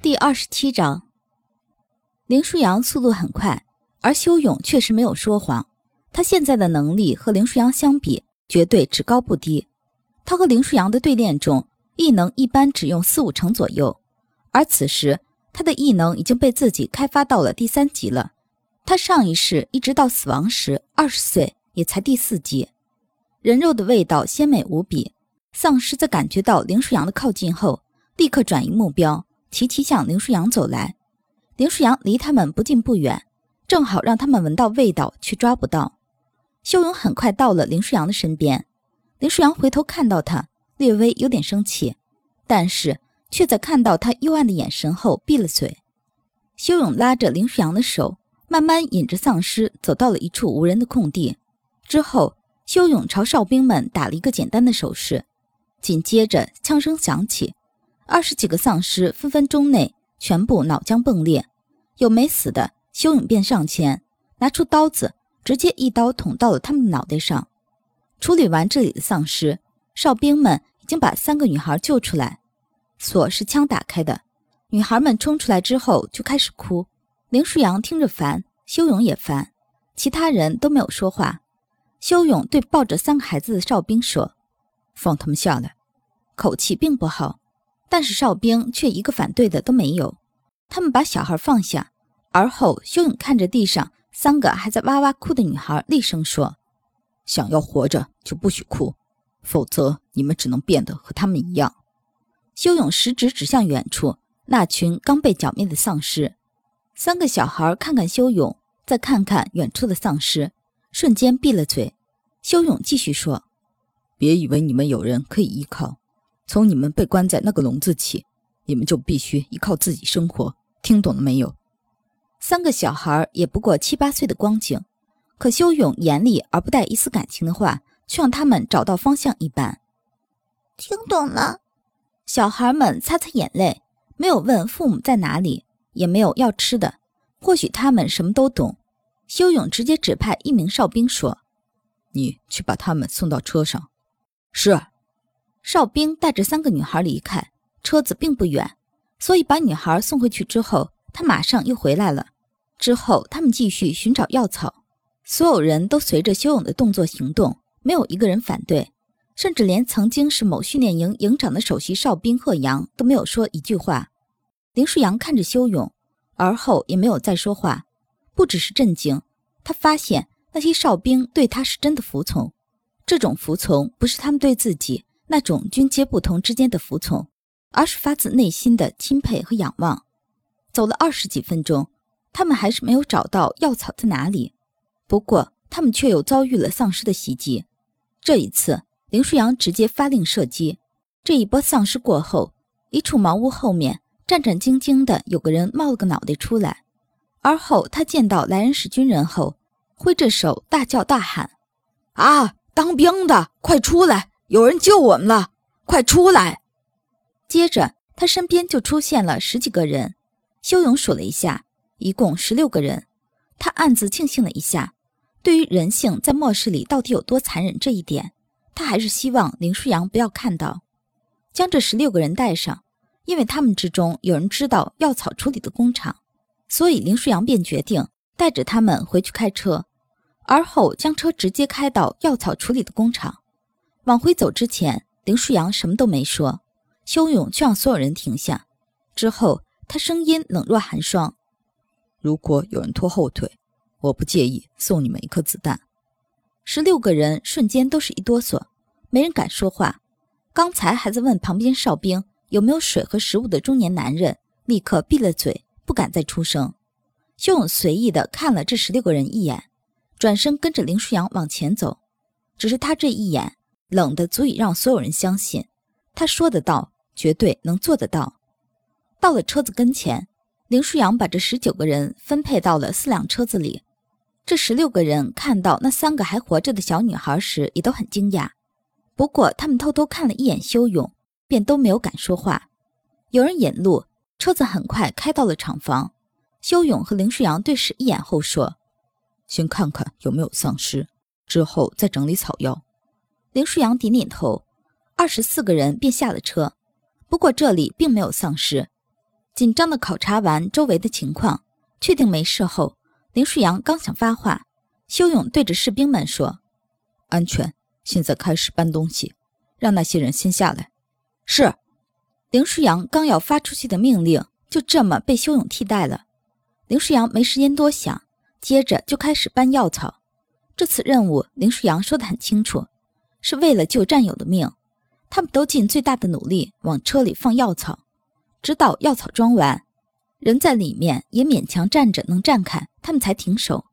第二十七章，林舒扬速度很快，而修勇确实没有说谎。他现在的能力和林舒扬相比，绝对只高不低。他和林舒扬的对练中，异能一般只用四五成左右，而此时他的异能已经被自己开发到了第三级了。他上一世一直到死亡时，二十岁也才第四级。人肉的味道鲜美无比，丧尸在感觉到林舒扬的靠近后，立刻转移目标。齐齐向林舒扬走来，林舒扬离他们不近不远，正好让他们闻到味道，却抓不到。修勇很快到了林舒扬的身边，林舒扬回头看到他，略微有点生气，但是却在看到他幽暗的眼神后闭了嘴。修勇拉着林舒扬的手，慢慢引着丧尸走到了一处无人的空地，之后修勇朝哨兵们打了一个简单的手势，紧接着枪声响起。二十几个丧尸分分钟内全部脑浆迸裂，有没死的，修勇便上前拿出刀子，直接一刀捅到了他们的脑袋上。处理完这里的丧尸，哨兵们已经把三个女孩救出来，锁是枪打开的。女孩们冲出来之后就开始哭。林舒扬听着烦，修勇也烦，其他人都没有说话。修勇对抱着三个孩子的哨兵说：“放他们下来。”口气并不好。但是哨兵却一个反对的都没有，他们把小孩放下，而后修勇看着地上三个还在哇哇哭的女孩，厉声说：“想要活着就不许哭，否则你们只能变得和他们一样。”修勇食指指向远处那群刚被剿灭的丧尸，三个小孩看看修勇，再看看远处的丧尸，瞬间闭了嘴。修勇继续说：“别以为你们有人可以依靠。”从你们被关在那个笼子起，你们就必须依靠自己生活，听懂了没有？三个小孩也不过七八岁的光景，可修勇严厉而不带一丝感情的话，却让他们找到方向一般。听懂了。小孩们擦擦眼泪，没有问父母在哪里，也没有要吃的。或许他们什么都懂。修勇直接指派一名哨兵说：“你去把他们送到车上。”是。哨兵带着三个女孩离开，车子并不远，所以把女孩送回去之后，他马上又回来了。之后，他们继续寻找药草，所有人都随着修勇的动作行动，没有一个人反对，甚至连曾经是某训练营营长的首席哨兵贺阳都没有说一句话。林舒扬看着修勇，而后也没有再说话，不只是震惊，他发现那些哨兵对他是真的服从，这种服从不是他们对自己。那种军阶不同之间的服从，而是发自内心的钦佩和仰望。走了二十几分钟，他们还是没有找到药草在哪里。不过，他们却又遭遇了丧尸的袭击。这一次，林舒扬直接发令射击。这一波丧尸过后，一处茅屋后面战战兢兢的有个人冒了个脑袋出来。而后，他见到来人是军人后，挥着手大叫大喊：“啊，当兵的，快出来！”有人救我们了，快出来！接着，他身边就出现了十几个人。修勇数了一下，一共十六个人。他暗自庆幸了一下，对于人性在末世里到底有多残忍这一点，他还是希望林舒扬不要看到。将这十六个人带上，因为他们之中有人知道药草处理的工厂，所以林舒扬便决定带着他们回去开车，而后将车直接开到药草处理的工厂。往回走之前，林舒扬什么都没说，修勇却让所有人停下。之后，他声音冷若寒霜：“如果有人拖后腿，我不介意送你们一颗子弹。”十六个人瞬间都是一哆嗦，没人敢说话。刚才还在问旁边哨兵有没有水和食物的中年男人，立刻闭了嘴，不敢再出声。修勇随意地看了这十六个人一眼，转身跟着林舒扬往前走。只是他这一眼。冷的足以让所有人相信，他说得到，绝对能做得到。到了车子跟前，林舒扬把这十九个人分配到了四辆车子里。这十六个人看到那三个还活着的小女孩时，也都很惊讶。不过他们偷偷看了一眼修勇，便都没有敢说话。有人引路，车子很快开到了厂房。修勇和林舒扬对视一眼后说：“先看看有没有丧尸，之后再整理草药。”林舒扬点点头，二十四个人便下了车。不过这里并没有丧尸。紧张的考察完周围的情况，确定没事后，林舒扬刚想发话，修勇对着士兵们说：“安全，现在开始搬东西，让那些人先下来。”是。林舒扬刚要发出去的命令，就这么被修勇替代了。林舒扬没时间多想，接着就开始搬药草。这次任务，林舒扬说得很清楚，是为了救战友的命。他们都尽最大的努力往车里放药草，直到药草装完，人在里面也勉强站着能站开，他们才停手。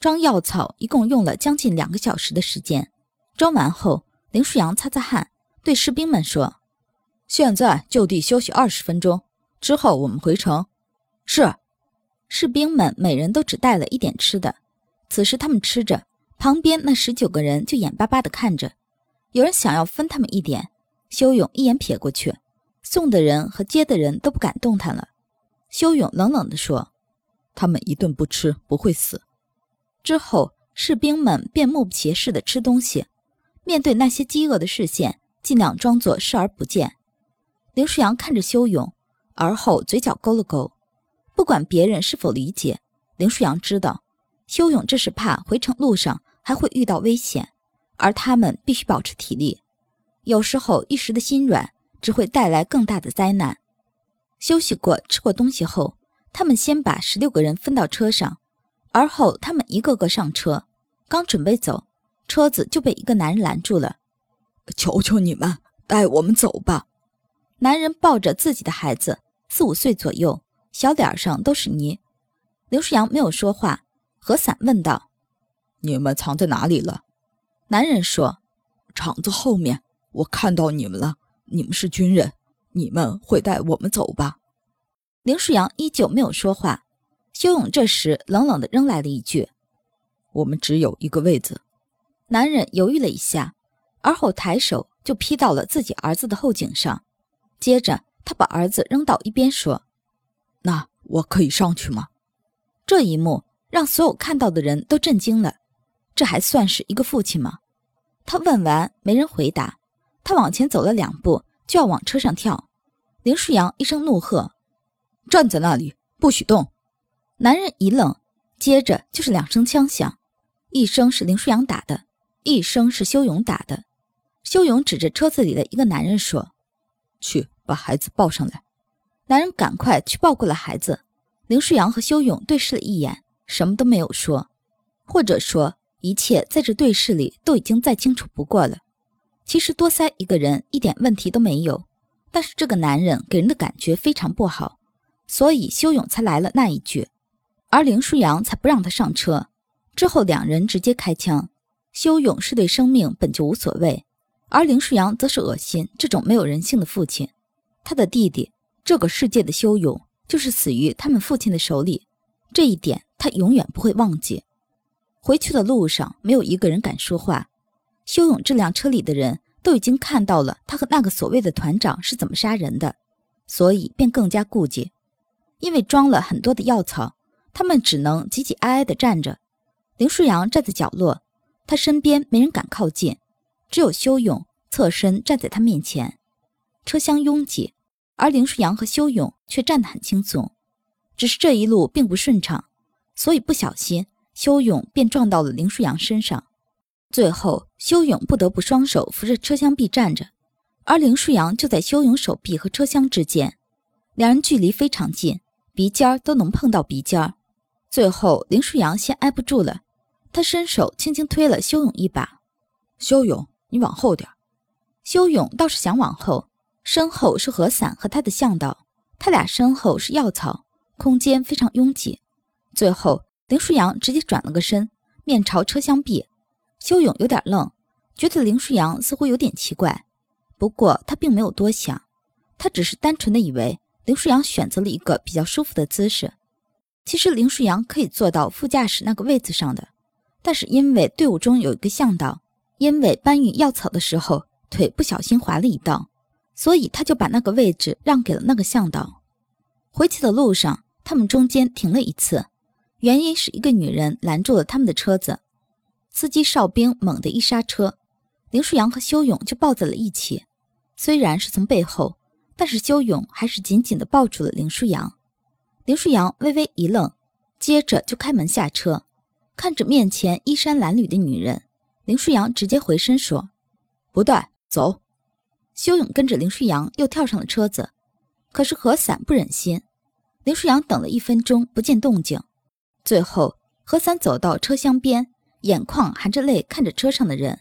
装药草一共用了将近两个小时的时间。装完后，林舒扬擦擦汗，对士兵们说：“现在就地休息二十分钟，之后我们回城。”是。士兵们每人都只带了一点吃的，此时他们吃着，旁边那十九个人就眼巴巴地看着。有人想要分他们一点，修勇一眼瞥过去，送的人和接的人都不敢动弹了。修勇冷冷地说：“他们一顿不吃不会死。”之后，士兵们便目不斜视地吃东西，面对那些饥饿的视线，尽量装作视而不见。林舒扬看着修勇，而后嘴角勾了勾。不管别人是否理解，林舒扬知道，修勇这是怕回程路上还会遇到危险。而他们必须保持体力，有时候一时的心软只会带来更大的灾难。休息过、吃过东西后，他们先把十六个人分到车上，而后他们一个个上车，刚准备走，车子就被一个男人拦住了。“求求你们，带我们走吧！”男人抱着自己的孩子，四五岁左右，小脸上都是泥。刘世阳没有说话，和伞问道：“你们藏在哪里了？”男人说：“厂子后面，我看到你们了。你们是军人，你们会带我们走吧？”林舒扬依旧没有说话。修勇这时冷冷地扔来了一句：“我们只有一个位子。”男人犹豫了一下，而后抬手就劈到了自己儿子的后颈上。接着，他把儿子扔到一边，说：“那我可以上去吗？”这一幕让所有看到的人都震惊了。这还算是一个父亲吗？他问完，没人回答。他往前走了两步，就要往车上跳。林舒扬一声怒喝：“站在那里，不许动！”男人一愣，接着就是两声枪响，一声是林舒扬打的，一声是修勇打的。修勇指着车子里的一个男人说：“去把孩子抱上来。”男人赶快去抱过了孩子。林舒扬和修勇对视了一眼，什么都没有说，或者说。一切在这对视里都已经再清楚不过了。其实多塞一个人一点问题都没有，但是这个男人给人的感觉非常不好，所以修勇才来了那一句，而林舒扬才不让他上车。之后两人直接开枪。修勇是对生命本就无所谓，而林舒扬则是恶心这种没有人性的父亲。他的弟弟，这个世界的修勇，就是死于他们父亲的手里，这一点他永远不会忘记。回去的路上，没有一个人敢说话。修勇这辆车里的人都已经看到了他和那个所谓的团长是怎么杀人的，所以便更加顾忌。因为装了很多的药草，他们只能挤挤挨挨地站着。林舒扬站在角落，他身边没人敢靠近，只有修勇侧身站在他面前。车厢拥挤，而林舒扬和修勇却站得很轻松。只是这一路并不顺畅，所以不小心。修勇便撞到了林舒扬身上，最后修勇不得不双手扶着车厢壁站着，而林舒扬就在修勇手臂和车厢之间，两人距离非常近，鼻尖都能碰到鼻尖。最后林舒扬先挨不住了，他伸手轻轻推了修勇一把：“修勇，你往后点。”修勇倒是想往后，身后是何伞和他的向导，他俩身后是药草，空间非常拥挤。最后。林舒扬直接转了个身，面朝车厢壁。修勇有点愣，觉得林舒扬似乎有点奇怪。不过他并没有多想，他只是单纯的以为林舒扬选择了一个比较舒服的姿势。其实林舒扬可以坐到副驾驶那个位子上的，但是因为队伍中有一个向导，因为搬运药草的时候腿不小心划了一道，所以他就把那个位置让给了那个向导。回去的路上，他们中间停了一次。原因是一个女人拦住了他们的车子，司机哨兵猛地一刹车，林舒扬和修勇就抱在了一起。虽然是从背后，但是修勇还是紧紧地抱住了林舒扬。林舒扬微微一愣，接着就开门下车，看着面前衣衫褴褛的女人，林舒扬直接回身说：“不带走。”修勇跟着林舒扬又跳上了车子，可是何伞不忍心。林舒扬等了一分钟不见动静，最后何伞走到车厢边，眼眶含着泪看着车上的人。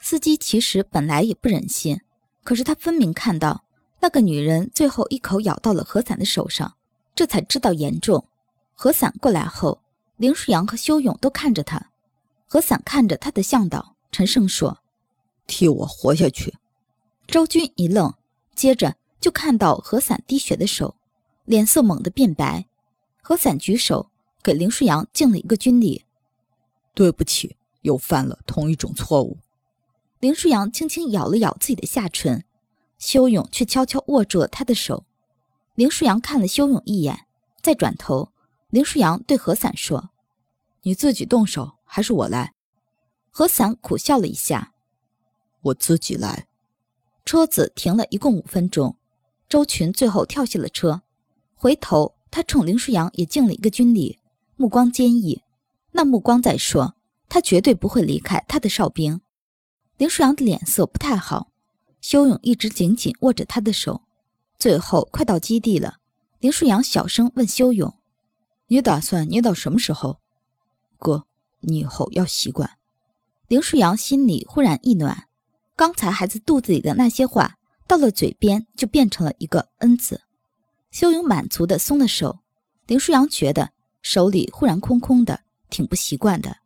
司机其实本来也不忍心，可是他分明看到那个女人最后一口咬到了何伞的手上。这才知道严重。何伞过来后，林舒阳和修勇都看着他。何伞看着他的向导，陈胜说：“替我活下去。”周军一愣，接着就看到何伞滴血的手，脸色猛地变白。何伞举手给林舒扬敬了一个军礼：“对不起，又犯了同一种错误。”林舒扬轻轻咬了咬自己的下唇，修勇却悄悄握住了他的手。林舒扬看了修勇一眼，再转头，林舒扬对何伞说：“你自己动手，还是我来？”何伞苦笑了一下：“我自己来。”车子停了一共五分钟，周群最后跳下了车，回头他冲林舒扬也敬了一个军礼，目光坚毅，那目光在说他绝对不会离开他的哨兵。林舒扬的脸色不太好，修勇一直紧紧握着他的手。最后快到基地了，林舒扬小声问修勇：“你打算捏到什么时候？”哥，你以后要习惯。林舒扬心里忽然一暖，刚才孩子肚子里的那些话，到了嘴边就变成了一个“恩”字。修勇满足的松了手，林舒扬觉得手里忽然空空的，挺不习惯的。